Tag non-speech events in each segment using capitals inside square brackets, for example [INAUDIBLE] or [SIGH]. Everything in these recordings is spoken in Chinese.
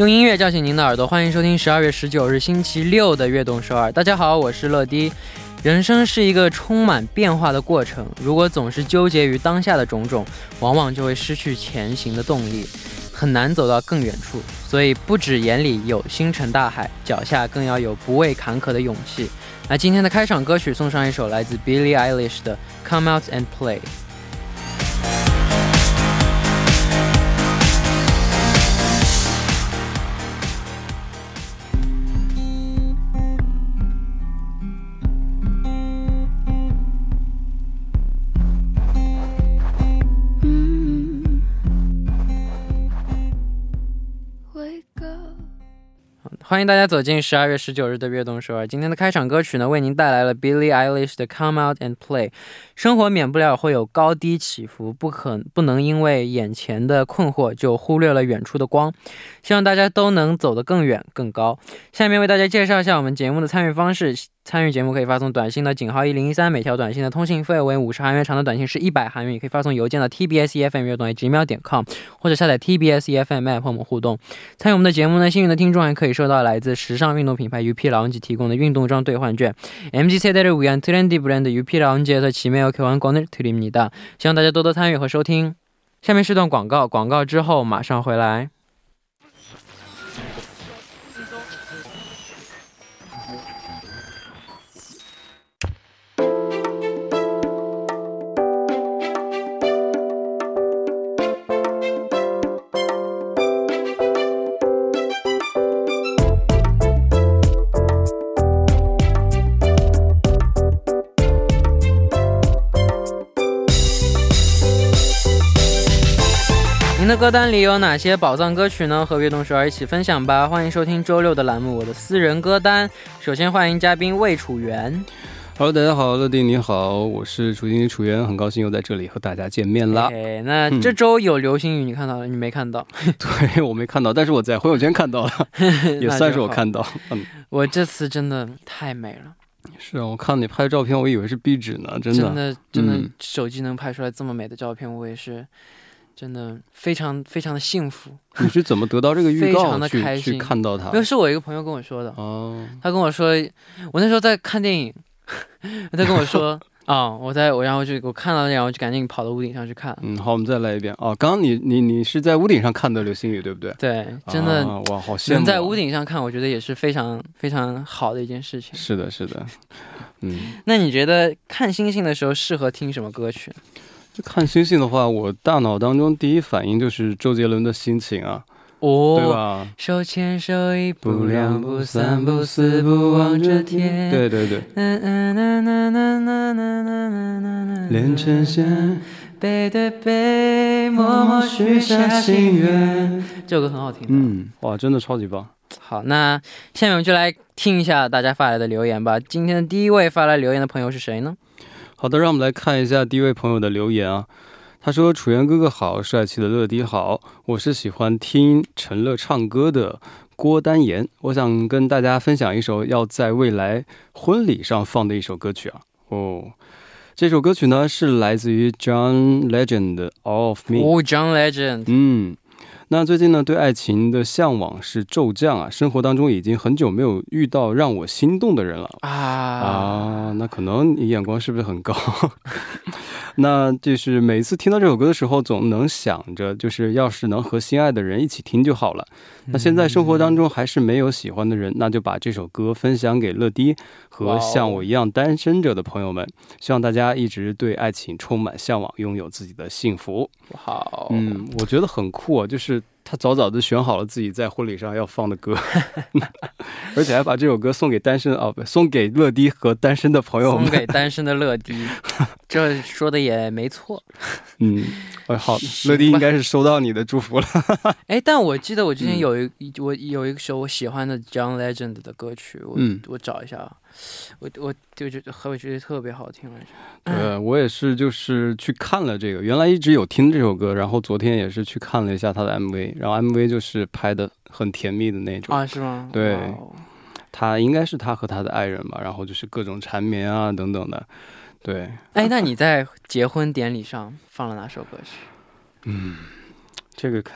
用音乐叫醒您的耳朵，欢迎收听十二月十九日星期六的《悦动首尔》。大家好，我是乐迪。人生是一个充满变化的过程，如果总是纠结于当下的种种，往往就会失去前行的动力，很难走到更远处。所以，不止眼里有星辰大海，脚下更要有不畏坎坷的勇气。那今天的开场歌曲送上一首来自 Billie Eilish 的《Come Out and Play》。欢迎大家走进十二月十九日的悦动首尔。今天的开场歌曲呢，为您带来了 Billie Eilish 的《Come Out and Play》。生活免不了会有高低起伏，不可不能因为眼前的困惑就忽略了远处的光。希望大家都能走得更远更高。下面为大家介绍一下我们节目的参与方式。参与节目可以发送短信的井号一零一三，每条短信的通信费为五十韩元，长的短信是一百韩元。也可以发送邮件到 tbs efm 乐动 gmail 点 com，或者下载 tbs efm app 和我们互动。参与我们的节目呢，幸运的听众还可以收到来自时尚运动品牌 UP 라운지提供的运动装兑换券。MG 세대를위한트렌디브랜드 UP 라운지에서 지메어교환권을드립니다希望大家多多参与和收听。下面是段广告，广告之后马上回来。 歌单里有哪些宝藏歌曲呢？和悦动首尔一起分享吧！欢迎收听周六的栏目《我的私人歌单》。首先欢迎嘉宾魏楚元。Hello，大家好，乐迪你好，我是楚经理楚元，很高兴又在这里和大家见面啦。那这周有流星雨，你看到了？你没看到？[LAUGHS] 对我没看到，但是我在朋友圈看到了，[LAUGHS] 也算是我看到。嗯，我这次真的太美了。是啊，我看你拍的照片，我以为是壁纸呢，真的，真的，真的，手机能拍出来这么美的照片，我也是。真的非常非常的幸福。你是怎么得到这个预告？非常的开心，看到他。那是我一个朋友跟我说的。哦。他跟我说，我那时候在看电影，他跟我说，[LAUGHS] 啊，我在我然后就我看到，然后就赶紧跑到屋顶上去看。嗯，好，我们再来一遍。哦，刚刚你你你是在屋顶上看的流星雨，对不对？对，真的哇，好羡慕。能在屋顶上看，我觉得也是非常非常好的一件事情。是的，是的。嗯。[LAUGHS] 那你觉得看星星的时候适合听什么歌曲？看星星的话，我大脑当中第一反应就是周杰伦的心情啊，哦，对吧？手牵手，一步两步三步四步望着天，对对对。连成线，背对背，默默许下心愿。这首歌很好听，嗯，哇，真的超级棒。好，那下面我们就来听一下大家发来的留言吧。今天的第一位发来留言的朋友是谁呢？好的，让我们来看一下第一位朋友的留言啊。他说：“楚源哥哥好，帅气的乐迪好，我是喜欢听陈乐唱歌的郭丹岩，我想跟大家分享一首要在未来婚礼上放的一首歌曲啊。哦，这首歌曲呢是来自于 John Legend 的 All of Me。哦，John Legend。嗯。”那最近呢，对爱情的向往是骤降啊！生活当中已经很久没有遇到让我心动的人了啊啊！那可能你眼光是不是很高？[LAUGHS] 那就是每次听到这首歌的时候，总能想着，就是要是能和心爱的人一起听就好了。那现在生活当中还是没有喜欢的人，那就把这首歌分享给乐迪和像我一样单身者的朋友们，希望大家一直对爱情充满向往，拥有自己的幸福。好，嗯，我觉得很酷啊，就是。他早早的选好了自己在婚礼上要放的歌，[LAUGHS] 而且还把这首歌送给单身哦不，送给乐迪和单身的朋友们。送给单身的乐迪，[LAUGHS] 这说的也没错。嗯，好，乐迪应该是收到你的祝福了。[LAUGHS] 哎，但我记得我之前有一我有一首我喜欢的 John Legend 的歌曲，我我找一下。我我就觉得我觉得特别好听来着。呃，我也是，就是去看了这个，原来一直有听这首歌，然后昨天也是去看了一下他的 MV，然后 MV 就是拍的很甜蜜的那种啊，是吗？对，他应该是他和他的爱人吧，然后就是各种缠绵啊等等的，对。哎，那你在结婚典礼上放了哪首歌曲？嗯，这个可，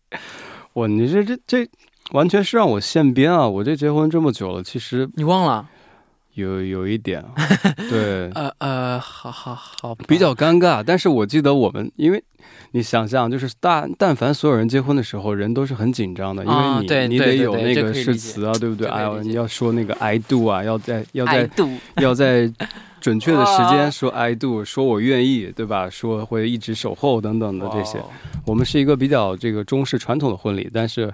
[LAUGHS] 我你这这这。完全是让我现编啊！我这结婚这么久了，其实你忘了？有有一点，[LAUGHS] 对，呃呃，好好好，比较尴尬。但是我记得我们，因为你想象，就是但但凡所有人结婚的时候，人都是很紧张的，因为你你得有那个誓词啊，对不对？哎呦，你要说那个 I do 啊，要在要在 [LAUGHS] 要在准确的时间说 I do，说我愿意，对吧？说会一直守候等等的这些。我们是一个比较这个中式传统的婚礼，但是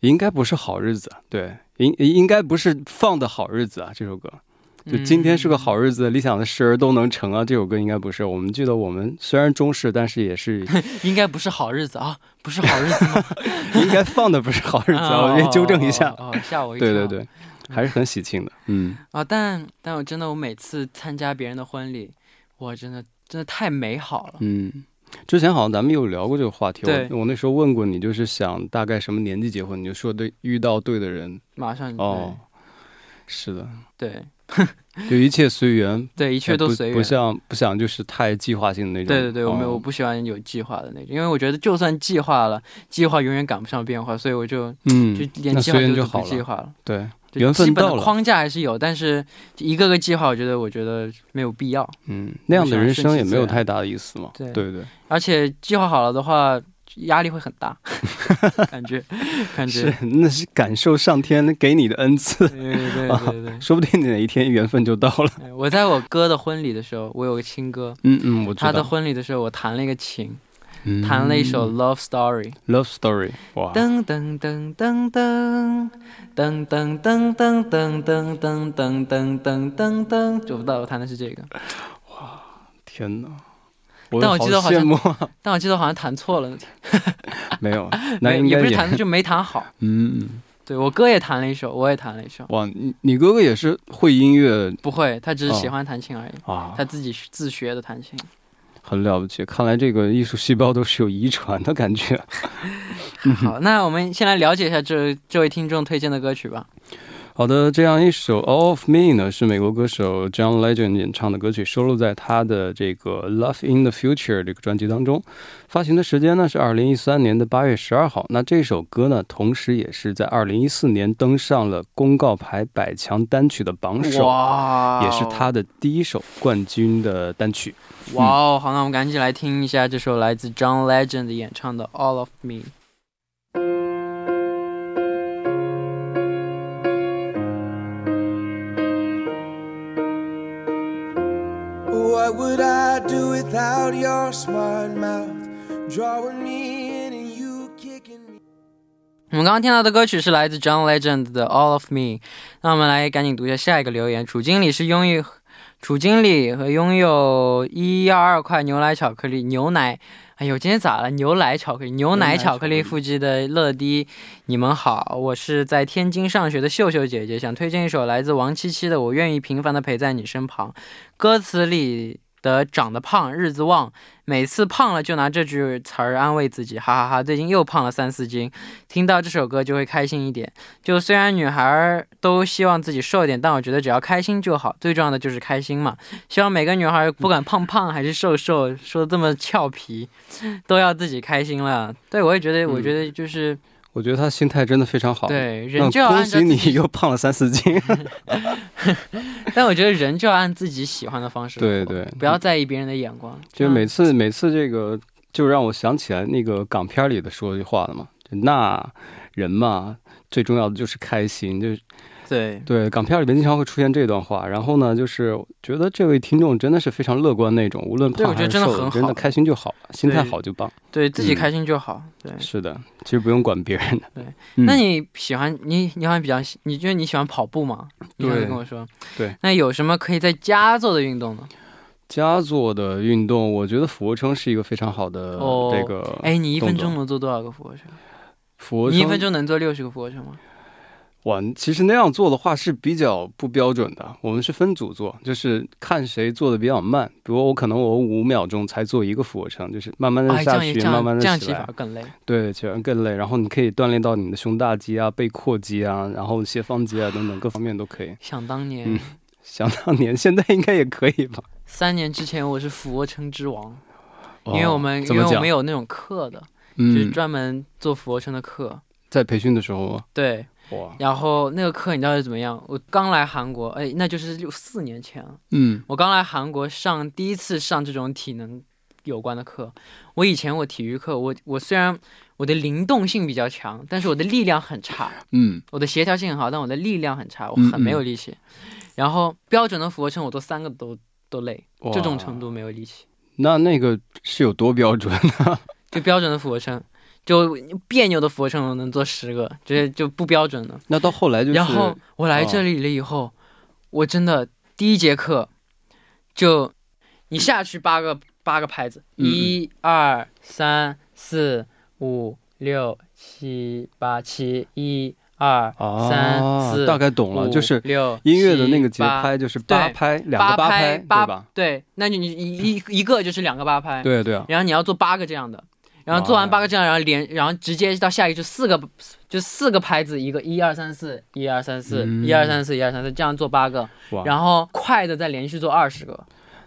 应该不是好日子，对。应应该不是放的好日子啊，这首歌，就今天是个好日子，理想的事儿都能成啊。这首歌应该不是。我们记得我们虽然中式，但是也是 [LAUGHS] 应该不是好日子啊，不是好日子吗？[LAUGHS] 应该放的不是好日子啊，[LAUGHS] 我先纠正一下。哦，吓我一跳。对对对，还是很喜庆的。嗯。啊，但但我真的，我每次参加别人的婚礼，我真的真的太美好了。嗯。之前好像咱们有聊过这个话题，我我那时候问过你，就是想大概什么年纪结婚，你就说对遇到对的人，马上哦，是的，对，[LAUGHS] 就一切随缘，[LAUGHS] 对，一切都随缘，不像不想就是太计划性的那种，对对对，我没有我不喜欢有计划的那种，因为我觉得就算计划了，计划永远赶不上变化，所以我就嗯，就连计划都不计划了，对。缘分到了，框架还是有，但是一个个计划，我觉得我觉得没有必要。嗯，那样的人生也没有太大的意思嘛。对对对，而且计划好了的话，压力会很大，[LAUGHS] 感觉 [LAUGHS] 感觉是那是感受上天给你的恩赐。对对对对，说不定哪一天缘分就到了。我在我哥的婚礼的时候，我有个亲哥，嗯嗯，我他的婚礼的时候，我弹了一个琴。弹了一首《Love Story》，Love Story，哇！噔噔噔噔噔噔噔噔噔噔噔噔噔噔噔噔噔，就不知道我弹的是这个。哇，天哪！但我记得好像，但我记得好像弹错了。没有，也不是弹的，就没弹好。嗯，对我哥也弹了一首，我也弹了一首。哇，你你哥哥也是会音乐？不会，他只是喜欢弹琴而已。啊，他自己自学的弹琴。很了不起，看来这个艺术细胞都是有遗传的感觉。[LAUGHS] 好，那我们先来了解一下这这位听众推荐的歌曲吧。好的，这样一首《All of Me》呢，是美国歌手 John Legend 演唱的歌曲，收录在他的这个《Love in the Future》这个专辑当中。发行的时间呢是二零一三年的八月十二号。那这首歌呢，同时也是在二零一四年登上了公告牌百强单曲的榜首，也是他的第一首冠军的单曲。哇哦，好，那我们赶紧来听一下这首来自 John Legend 演唱的《All of Me》。Would I do without your smart mouth drawing me in and you kicking me？我们刚刚听到的歌曲是来自 John Legend 的《All of Me》。那我们来赶紧读一下下一个留言。楚经理是拥有楚经理和拥有一幺二块牛奶巧克力牛奶。哎呦，今天咋了？牛奶巧克力，牛奶巧克力腹肌的乐迪，你们好，我是在天津上学的秀秀姐姐，想推荐一首来自王七七的《我愿意平凡的陪在你身旁》，歌词里。的长得胖，日子旺，每次胖了就拿这句词儿安慰自己，哈哈哈！最近又胖了三四斤，听到这首歌就会开心一点。就虽然女孩儿都希望自己瘦一点，但我觉得只要开心就好，最重要的就是开心嘛。希望每个女孩不管胖胖还是瘦瘦，说的这么俏皮，都要自己开心了。对我也觉得，我觉得就是。我觉得他心态真的非常好。对，人就要按恭喜你又胖了三四斤。[LAUGHS] 但我觉得人就要按自己喜欢的方式。对对，不要在意别人的眼光。就每次每次这个，就让我想起来那个港片里的说句话了嘛。那人嘛，最重要的就是开心，就。对对，港片里面经常会出现这段话。然后呢，就是觉得这位听众真的是非常乐观那种，无论胖还是瘦，真的开心就好，心态好就棒。对自己开心就好。对，是的，其实不用管别人的。对，那你喜欢你你好像比较，你觉得你喜欢跑步吗？你刚才跟我说。对。那有什么可以在家做的运动呢？家做的运动，我觉得俯卧撑是一个非常好的这个。哎，你一分钟能做多少个俯卧撑？俯卧撑，你一分钟能做六十个俯卧撑吗？哇，其实那样做的话是比较不标准的。我们是分组做，就是看谁做的比较慢。比如我可能我五秒钟才做一个俯卧撑，就是慢慢的下去，慢慢的起来。这样起更累。对，起来更累。然后你可以锻炼到你的胸大肌啊、背阔肌啊，然后斜方肌啊等等各方面都可以。[SIGHS] 想当年，想当年，现在应该也可以吧？三年之前我是俯卧撑之王，因为我们因为我们有那种课的，就是专门做俯卧撑的课。在培训的时候吗？对，哇，然后那个课你知道是怎么样？我刚来韩国，哎，那就是六四年前了。嗯，我刚来韩国上第一次上这种体能有关的课。我以前我体育课，我我虽然我的灵动性比较强，但是我的力量很差。嗯，我的协调性很好，但我的力量很差，我很没有力气。然后标准的俯卧撑我做三个都都累，这种程度没有力气。那那个是有多标准呢？[LAUGHS] 就标准的俯卧撑。就别扭的俯卧撑我能做十个，这就不标准了。那到后来就然后我来这里了以后，我真的第一节课就你下去八个八个拍子，一二三四五六七八七一二三四，大概懂了，就是六音乐的那个节拍就是八拍两个八拍对吧？对，那你你一一个就是两个八拍，对对啊。然后你要做八个这样的。然后做完八个这样，然后连，然后直接到下一个就四个，就四个拍子，一个一二三四，一二三四，一二三四，一二三四，这样做八个，然后快的再连续做二十个。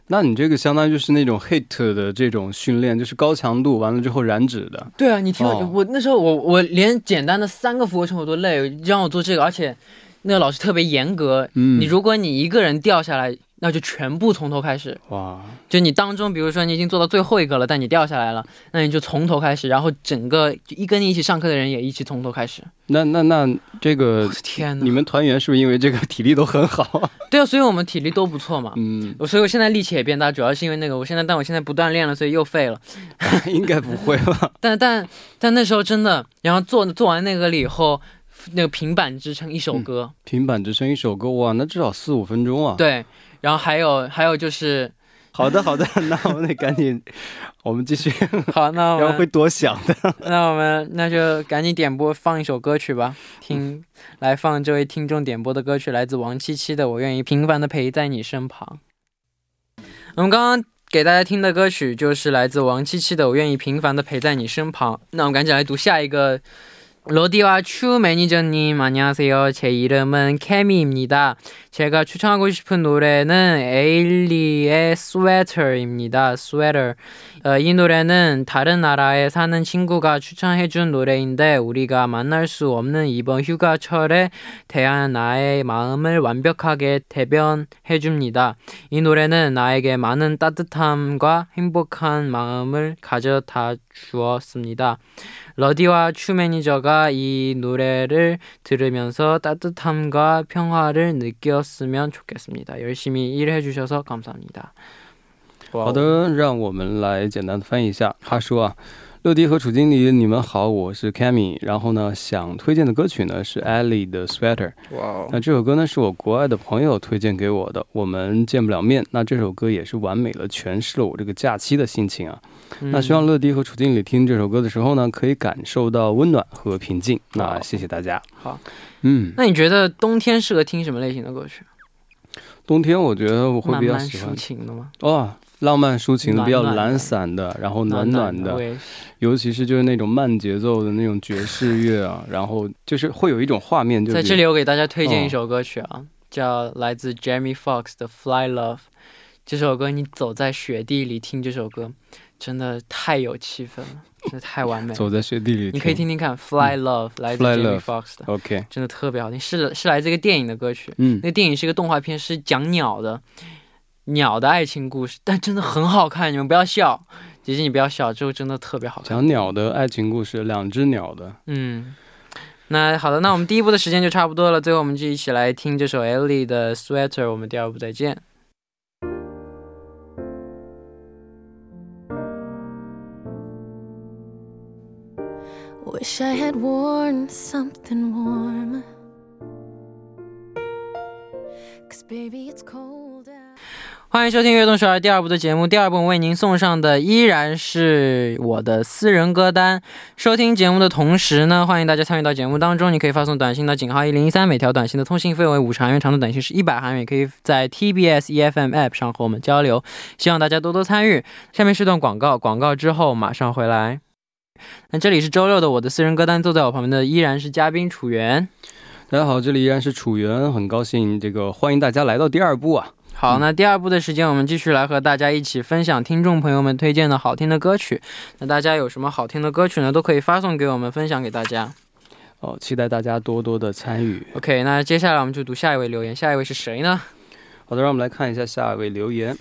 那你这个相当于就是那种 hit 的这种训练，就是高强度，完了之后燃脂的。对啊，你听我，我那时候我我连简单的三个俯卧撑我都累，让我做这个，而且那个老师特别严格，你如果你一个人掉下来。那就全部从头开始哇！就你当中，比如说你已经做到最后一个了，但你掉下来了，那你就从头开始，然后整个一跟你一起上课的人也一起从头开始。那那那这个天哪！你们团员是不是因为这个体力都很好？[LAUGHS] 对啊，所以我们体力都不错嘛。嗯，所以我现在力气也变大，主要是因为那个。我现在但我现在不锻炼了，所以又废了。[LAUGHS] 应该不会吧？[LAUGHS] 但但但那时候真的，然后做做完那个了以后，那个平板支撑一首歌，平板支撑一首歌，哇，那至少四五分钟啊。对。然后还有还有就是，好的好的，[LAUGHS] 那我们得赶紧，[LAUGHS] 我们继续。好，那我们会多想的。[LAUGHS] 那我们那就赶紧点播放一首歌曲吧，听来放这位听众点播的歌曲，来自王七七的《我愿意平凡的陪在你身旁》。我们刚刚给大家听的歌曲就是来自王七七的《我愿意平凡的陪在你身旁》。那我们赶紧来读下一个。 로디와 추 매니저님 안녕하세요. 제 이름은 케미입니다. 제가 추천하고 싶은 노래는 에일리의 스웨터입니다. 스웨터. 어, 이 노래는 다른 나라에 사는 친구가 추천해준 노래인데 우리가 만날 수 없는 이번 휴가철에 대한 나의 마음을 완벽하게 대변해줍니다. 이 노래는 나에게 많은 따뜻함과 행복한 마음을 가져다 주었습니다. 러디와 추 매니저가 이 노래를 들으면서 따뜻함과 평화를 느꼈 으면 좋겠습니다. 열심히 일해 주셔서 감사합니다. 好的，让我们来简单的翻译一下。他说啊， 乐迪和楚经理，你们好，我是 Cammy。然后呢，想推荐的歌曲呢是 Ellie 的 Sweater。哇，那这首歌呢是我国外的朋友推荐给我的。我们见不了面，那这首歌也是完美的诠释了我这个假期的心情啊。那希望乐迪和楚经理听这首歌的时候呢，可以感受到温暖和平静。那谢谢大家。好，嗯，那你觉得冬天适合听什么类型的歌曲？冬天我觉得我会比较喜欢抒情的吗？哦。浪漫抒情的，比较懒散的，然后暖暖的，尤其是就是那种慢节奏的那种爵士乐啊，然后就是会有一种画面就。在这里，我给大家推荐一首歌曲啊，叫来自 Jamie Foxx 的《Fly Love》。这首歌你走在雪地里听这首歌，真的太有气氛了，真的太完美。走在雪地里，你可以听听看《Fly Love》，来自 Jamie Foxx 的，OK，真的特别好听，是是来自一个电影的歌曲。嗯，那个电影是一个动画片，是讲鸟的。鸟的爱情故事，但真的很好看，你们不要笑，姐姐你不要笑，这个真的特别好看。讲鸟的爱情故事，两只鸟的。嗯，那好的，那我们第一部的时间就差不多了，最后我们就一起来听这首 Ellie 的 Sweater，我们第二部再见。Wish I had worn something warm. Cause baby it's cold. 欢迎收听《悦动首尔》第二部的节目。第二部为您送上的依然是我的私人歌单。收听节目的同时呢，欢迎大家参与到节目当中。你可以发送短信到井号一零一三，每条短信的通信费为五十韩元，长度短信是一百韩元。可以在 TBS EFM App 上和我们交流。希望大家多多参与。下面是段广告，广告之后马上回来。那这里是周六的我的私人歌单，坐在我旁边的依然是嘉宾楚源。大家好，这里依然是楚源，很高兴这个欢迎大家来到第二部啊。好，那第二部的时间，我们继续来和大家一起分享听众朋友们推荐的好听的歌曲。那大家有什么好听的歌曲呢？都可以发送给我们，分享给大家。哦，期待大家多多的参与。OK，那接下来我们就读下一位留言，下一位是谁呢？好的，让我们来看一下下一位留言。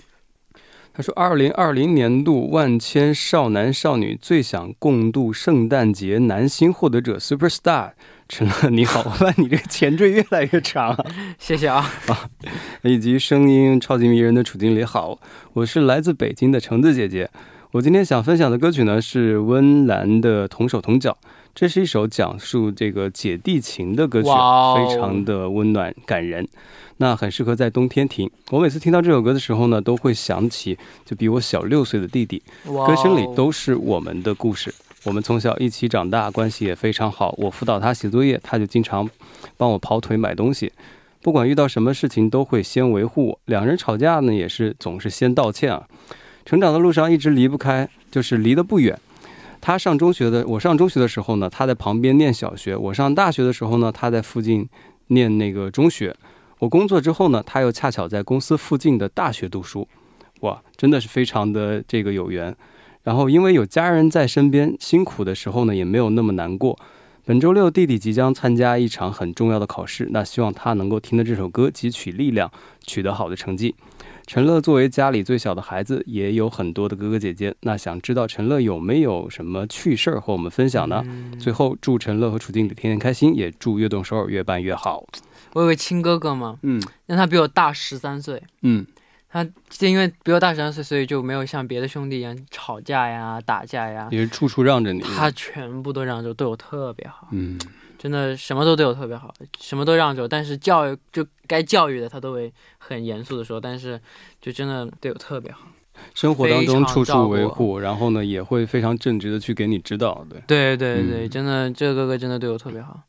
他说：“二零二零年度万千少男少女最想共度圣诞节男星获得者 Super Star 陈乐，[LAUGHS] 你好，我发现你这个前缀越来越长，[LAUGHS] 谢谢啊啊！[LAUGHS] 以及声音超级迷人的楚经理好，我是来自北京的橙子姐姐。我今天想分享的歌曲呢是温岚的《同手同脚》，这是一首讲述这个姐弟情的歌曲，非常的温暖感人。”那很适合在冬天听。我每次听到这首歌的时候呢，都会想起就比我小六岁的弟弟。歌声里都是我们的故事。我们从小一起长大，关系也非常好。我辅导他写作业，他就经常帮我跑腿买东西。不管遇到什么事情，都会先维护我。两人吵架呢，也是总是先道歉啊。成长的路上一直离不开，就是离得不远。他上中学的，我上中学的时候呢，他在旁边念小学；我上大学的时候呢，他在附近念那个中学。我工作之后呢，他又恰巧在公司附近的大学读书，哇，真的是非常的这个有缘。然后因为有家人在身边，辛苦的时候呢也没有那么难过。本周六弟弟即将参加一场很重要的考试，那希望他能够听的这首歌汲取力量，取得好的成绩。陈乐作为家里最小的孩子，也有很多的哥哥姐姐，那想知道陈乐有没有什么趣事儿和我们分享呢？最后祝陈乐和楚经理天天开心，也祝悦动首尔越办越好。我有个亲哥哥嘛，嗯，那他比我大十三岁，嗯，他就因为比我大十三岁，所以就没有像别的兄弟一样吵架呀、打架呀，也是处处让着你，他全部都让着，对我特别好，嗯，真的什么都对我特别好，什么都让着，但是教育就该教育的他都会很严肃的说，但是就真的对我特别好，生活当中处处维护，然后呢也会非常正直的去给你指导，对，对对对，真的这个哥哥真的对我特别好。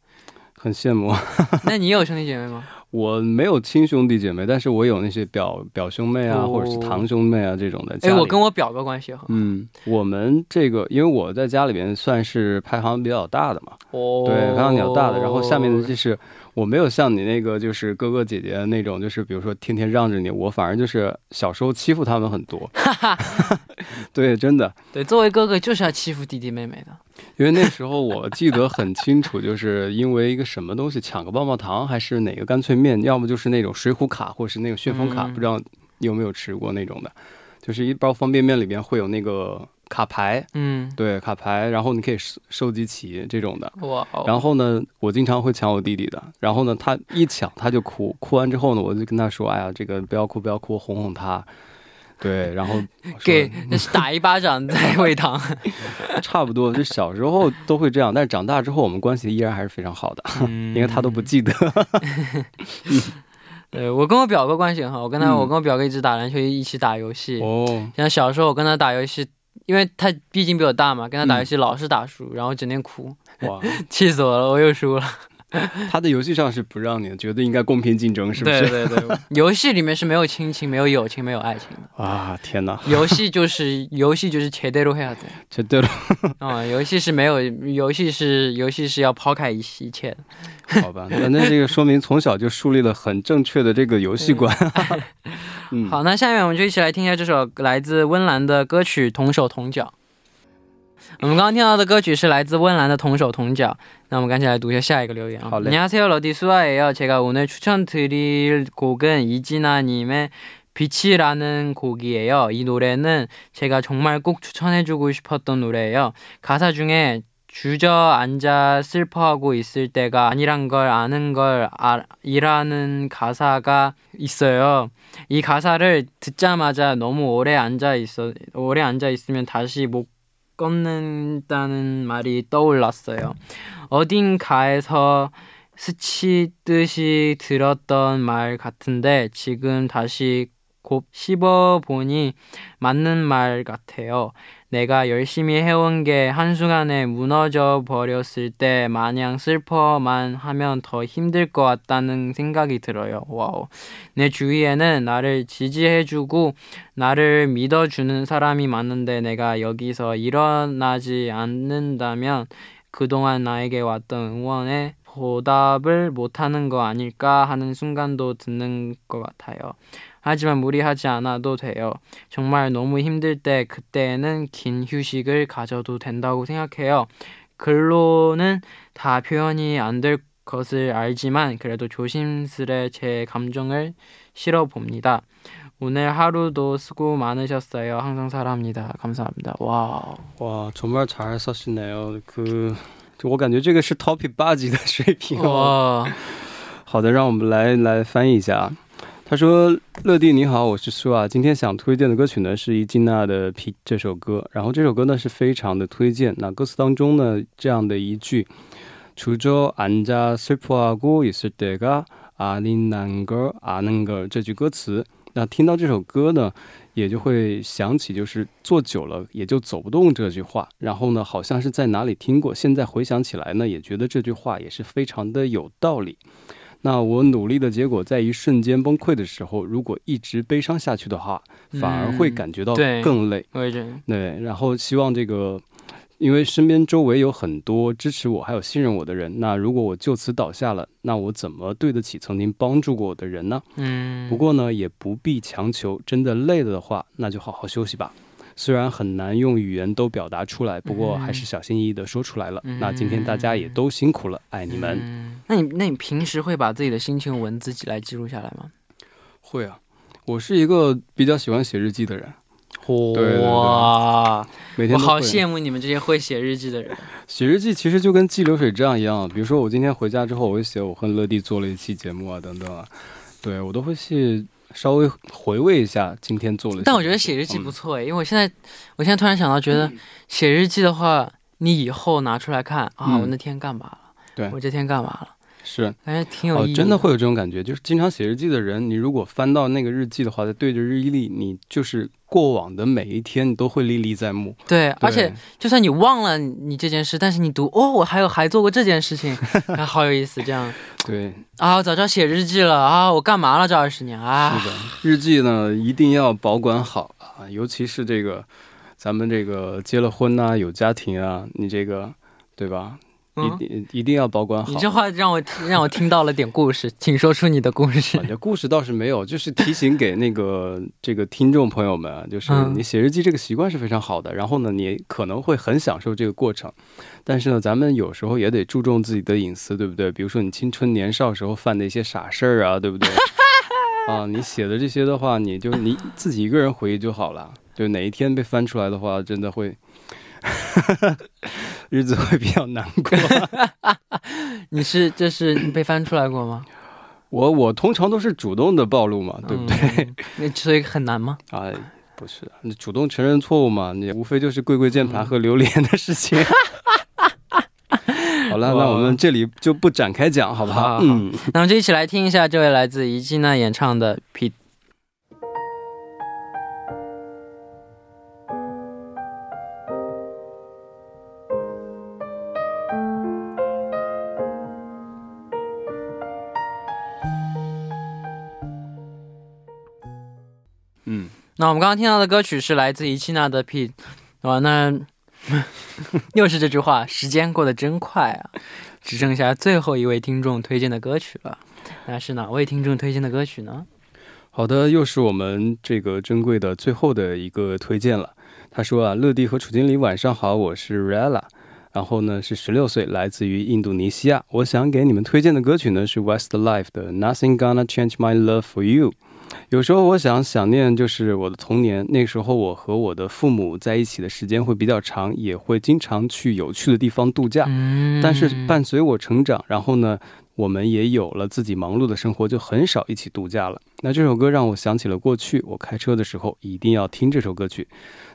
很羡慕，[LAUGHS] 那你有兄弟姐妹吗？我没有亲兄弟姐妹，但是我有那些表表兄妹啊，或者是堂兄妹啊这种的。哎，我跟我表哥关系好。嗯，我们这个，因为我在家里边算是排行比较大的嘛。哦。对，排行比较大的，然后下面的就是。我没有像你那个就是哥哥姐姐那种，就是比如说天天让着你，我反而就是小时候欺负他们很多。[LAUGHS] 对，真的。对，作为哥哥就是要欺负弟弟妹妹的。因为那时候我记得很清楚，就是因为一个什么东西抢个棒棒糖，还是哪个干脆面，要么就是那种水浒卡，或者是那个旋风卡，不知道你有没有吃过那种的，就是一包方便面里边会有那个。卡牌，嗯，对，卡牌，然后你可以收收集齐这种的，哇，然后呢，我经常会抢我弟弟的，然后呢，他一抢他就哭，哭完之后呢，我就跟他说，哎呀，这个不要哭，不要哭，哄哄他，对，[LAUGHS] 然后给打一巴掌再喂糖，[LAUGHS] 差不多，就小时候都会这样，但是长大之后我们关系依然还是非常好的，因为他都不记得。[LAUGHS] 对，我跟我表哥关系很好，我跟他，我跟我表哥一直打篮球，一起打游戏，哦，像小时候我跟他打游戏。因为他毕竟比我大嘛，跟他打游戏老是打输，然后整天哭，哇，[LAUGHS] 气死我了，我又输了。[LAUGHS] 他的游戏上是不让你，觉得应该公平竞争，是不是？对对对，游戏里面是没有亲情、没有友情、没有爱情的。啊，天哪！游戏就是游戏就是切对路黑子，切对路。啊，游戏是没有，游戏是游戏是要抛开一一切的。好吧，那那这个说明从小就树立了很正确的这个游戏观。[LAUGHS] 嗯，好，那下面我们就一起来听一下这首来自温岚的歌曲《同手同脚》。 我们刚刚听到的歌曲是来自温岚的《同手同脚》。那我们赶紧来读一下下一个留言啊。好嘞。안녕하세요러디수아예요제가오늘추천드릴곡은이진아님의빛이라는곡이에요이노래는제가정말꼭추천해주고싶었던노래예요가사중에 주저앉아 슬퍼하고 있을 때가 아니란 걸 아는 걸 아, 이라는 가사가 있어요. 이 가사를 듣자마자 너무 오래 앉아 있어 오래 앉아 있으면 다시 못 걷는다는 말이 떠올랐어요. 어딘가에서 스치듯이 들었던 말 같은데 지금 다시 곱 씹어보니 맞는 말 같아요. 내가 열심히 해온 게 한순간에 무너져 버렸을 때 마냥 슬퍼만 하면 더 힘들 것 같다는 생각이 들어요. 와우. 내 주위에는 나를 지지해주고 나를 믿어주는 사람이 많은데 내가 여기서 일어나지 않는다면 그동안 나에게 왔던 응원에 보답을 못하는 거 아닐까 하는 순간도 드는 것 같아요. 하지만 무리하지 않아도 돼요. 정말 너무 힘들 때 그때에는 긴 휴식을 가져도 된다고 생각해요. 글로는 다 표현이 안 될 것을 알지만 그래도 조심스레 제 감정을 실어 봅니다. 오늘 하루도 수고 많으셨어요. 항상 사랑합니다. 감사합니다. 와哇，정말잘쓰시네요 그， 我感觉这个是 top 八级的水平哇。好的，让我们来来翻译一下。 他说：“乐蒂你好，我是苏啊。今天想推荐的歌曲呢是伊金娜的《皮》这首歌。然后这首歌呢是非常的推荐。那歌词当中呢这样的一句：除着앉아슬퍼하고있을때가아닌난걸아는걸这句歌词，那听到这首歌呢，也就会想起就是坐久了也就走不动这句话。然后呢，好像是在哪里听过，现在回想起来呢，也觉得这句话也是非常的有道理。” 那我努力的结果，在一瞬间崩溃的时候，如果一直悲伤下去的话，反而会感觉到更累。对，然后希望这个，因为身边周围有很多支持我还有信任我的人，那如果我就此倒下了，那我怎么对得起曾经帮助过我的人呢？嗯。不过呢，也不必强求，真的累了的话，那就好好休息吧。虽然很难用语言都表达出来，不过还是小心翼翼的说出来了。那今天大家也都辛苦了，爱你们。那你那你平时会把自己的心情文字己来记录下来吗？会啊，我是一个比较喜欢写日记的人。哇，每天我好羡慕你们这些会写日记的人。写日记其实就跟记流水账一样，比如说我今天回家之后，我会写我和乐蒂做了一期节目啊，等等啊，对我都会写。稍微回味一下今天做了，但我觉得写日记不错哎，因为我现在，我现在突然想到，觉得写日记的话，你以后拿出来看啊，我那天干嘛了？对，我这天干嘛了？是，感觉挺有意义。真的会有这种感觉，就是经常写日记的人，你如果翻到那个日记的话，再对着日历，你就是过往的每一天，你都会历历在目。对，而且就算你忘了你这件事，但是你读哦，我还有还做过这件事情，[LAUGHS] 好有意思，这样。对啊，我早知道写日记了啊，我干嘛了这二十年啊？是的，日记呢一定要保管好啊，尤其是这个咱们这个结了婚呐，有家庭啊，你这个对吧？一定一定要保管好。你这话让我让我听到了点故事，请说出你的故事。这故事倒是没有，就是提醒给那个这个听众朋友们，就是你写日记这个习惯是非常好的。然后呢，你可能会很享受这个过程，但是呢，咱们有时候也得注重自己的隐私，对不对？比如说你青春年少时候犯的一些傻事儿啊，对不对？[LAUGHS] 啊，你写的这些的话，你就你自己一个人回忆就好了。就哪一天被翻出来的话，真的会。[LAUGHS] 日子会比较难过。[LAUGHS] 你是这是你被翻出来过吗？我我通常都是主动的暴露嘛，对不对？那所以很难吗？[LAUGHS] 啊，不是，你主动承认错误嘛，你无非就是跪跪键盘和榴莲的事情。好了，那我们这里就不展开讲，好不好？嗯，那我们就一起来听一下这位来自伊季娜演唱的《P》。那我们刚刚听到的歌曲是来自于七娜的《P》，哇，那 [LAUGHS] 又是这句话，时间过得真快啊！只剩下最后一位听众推荐的歌曲了，那是哪位听众推荐的歌曲呢？好的，又是我们这个珍贵的最后的一个推荐了。他说啊，乐蒂和楚经理晚上好，我是 Rella，然后呢是十六岁，来自于印度尼西亚。我想给你们推荐的歌曲呢是 Westlife 的 Nothing Gonna Change My Love For You。有时候我想想念，就是我的童年。那时候我和我的父母在一起的时间会比较长，也会经常去有趣的地方度假。但是伴随我成长，然后呢，我们也有了自己忙碌的生活，就很少一起度假了。那这首歌让我想起了过去，我开车的时候一定要听这首歌曲。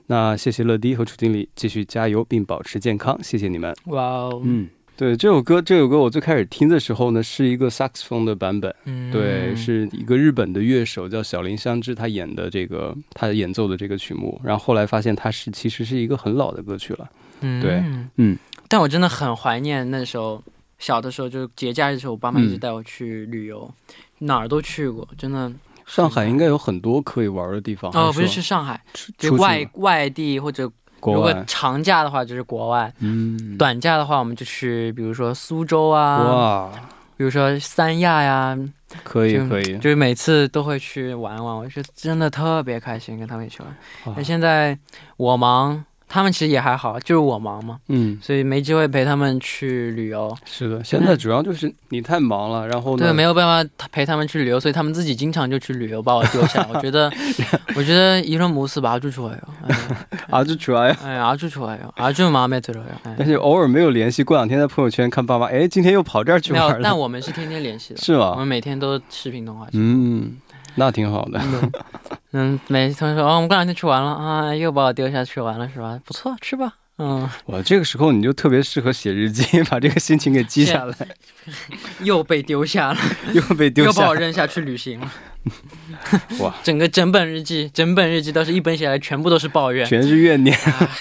那谢谢乐迪和楚经理，继续加油并保持健康，谢谢你们。哇哦，嗯。对这首歌，这首歌我最开始听的时候呢，是一个萨克斯风的版本，对，是一个日本的乐手叫小林香织，他演的这个，他演奏的这个曲目。然后后来发现它是其实是一个很老的歌曲了，对，嗯。但我真的很怀念那时候小的时候，就是节假日的时候，我爸妈一直带我去旅游，哪儿都去过，真的。上海应该有很多可以玩的地方哦，不是去上海，就外外地或者。如果长假的话就是国外，嗯，短假的话我们就去，比如说苏州啊，哇，比如说三亚呀，可以可以，就是每次都会去玩玩，我是真的特别开心跟他们一起玩。那现在我忙他们其实也还好，就是我忙嘛，嗯，所以没机会陪他们去旅游。是的，现在主要就是你太忙了，然后呢对，没有办法陪他们去旅游，所以他们自己经常就去旅游，把我丢下。[LAUGHS] 我觉得，我觉得一人母死，把阿朱出来哟，[LAUGHS] 阿朱出来哟，哎，阿朱出来哟，阿朱妈没得了哟。但是偶尔没有联系，过两天在朋友圈看爸妈，哎，今天又跑这儿去玩了。但我们是天天联系的，是吗？我们每天都视频通话。嗯。那挺好的。嗯，[LAUGHS] 每次说哦，我们过两天去玩了啊，又把我丢下去玩了是吧？不错，去吧。嗯，我这个时候你就特别适合写日记，[LAUGHS] 把这个心情给记下来。[LAUGHS] 又被丢下了，又被丢下，又把我扔下去旅行了。哇，[LAUGHS] 整个整本日记，整本日记都是一本写来，全部都是抱怨，全是怨念。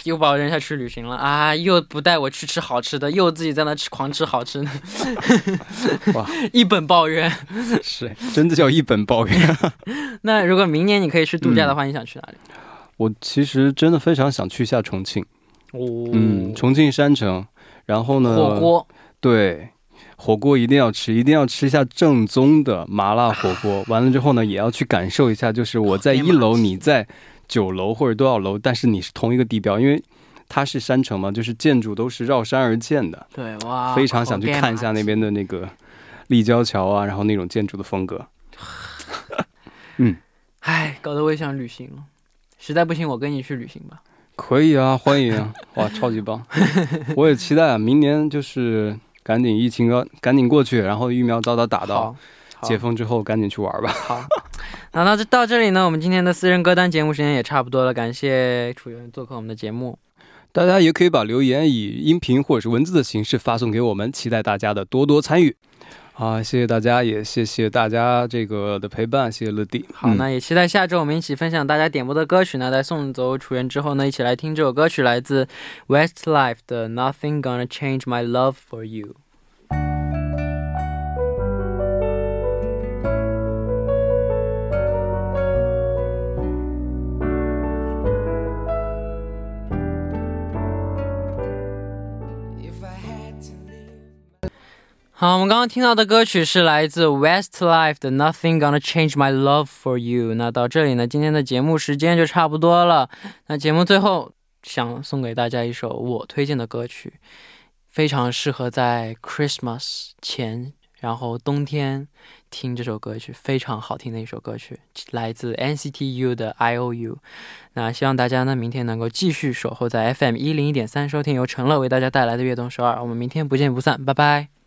又把我扔下去旅行了啊！又不带我去吃好吃的，又自己在那吃狂吃好吃的。[LAUGHS] 哇，一本抱怨，是真的叫一本抱怨。[LAUGHS] 那如果明年你可以去度假的话，你想去哪里？我其实真的非常想去一下重庆。哦，嗯，重庆山城，然后呢？火锅，对，火锅一定要吃，一定要吃一下正宗的麻辣火锅。[LAUGHS] 完了之后呢，也要去感受一下，就是我在一楼，你在九楼或者多少楼，但是你是同一个地标，因为它是山城嘛，就是建筑都是绕山而建的。对，哇，非常想去看一下那边的那个立交桥啊，然后那种建筑的风格。[SIGHS] 嗯，唉，搞得我也想旅行了。实在不行，我跟你去旅行吧。可以啊，欢迎啊！哇，超级棒！[LAUGHS] 我也期待啊，明年就是赶紧疫情要赶紧过去，然后疫苗早早打到，解封之后赶紧去玩吧。好，[LAUGHS] 那到这到这里呢，我们今天的私人歌单节目时间也差不多了，感谢楚源做客我们的节目。大家也可以把留言以音频或者是文字的形式发送给我们，期待大家的多多参与。好，谢谢大家，也谢谢大家这个的陪伴，谢谢乐迪。好，那也期待下周我们一起分享大家点播的歌曲呢。在送走楚源之后呢，一起来听这首歌曲，来自 Westlife 的 Nothing Gonna Change My Love for You。好，我们刚刚听到的歌曲是来自 Westlife 的 Nothing Gonna Change My Love for You。那到这里呢，今天的节目时间就差不多了。那节目最后想送给大家一首我推荐的歌曲，非常适合在 Christmas 前，然后冬天听这首歌曲，非常好听的一首歌曲，来自 NCT U 的 I O U。那希望大家呢，明天能够继续守候在 FM 一零一点三，收听由陈乐为大家带来的悦动首尔。我们明天不见不散，拜拜。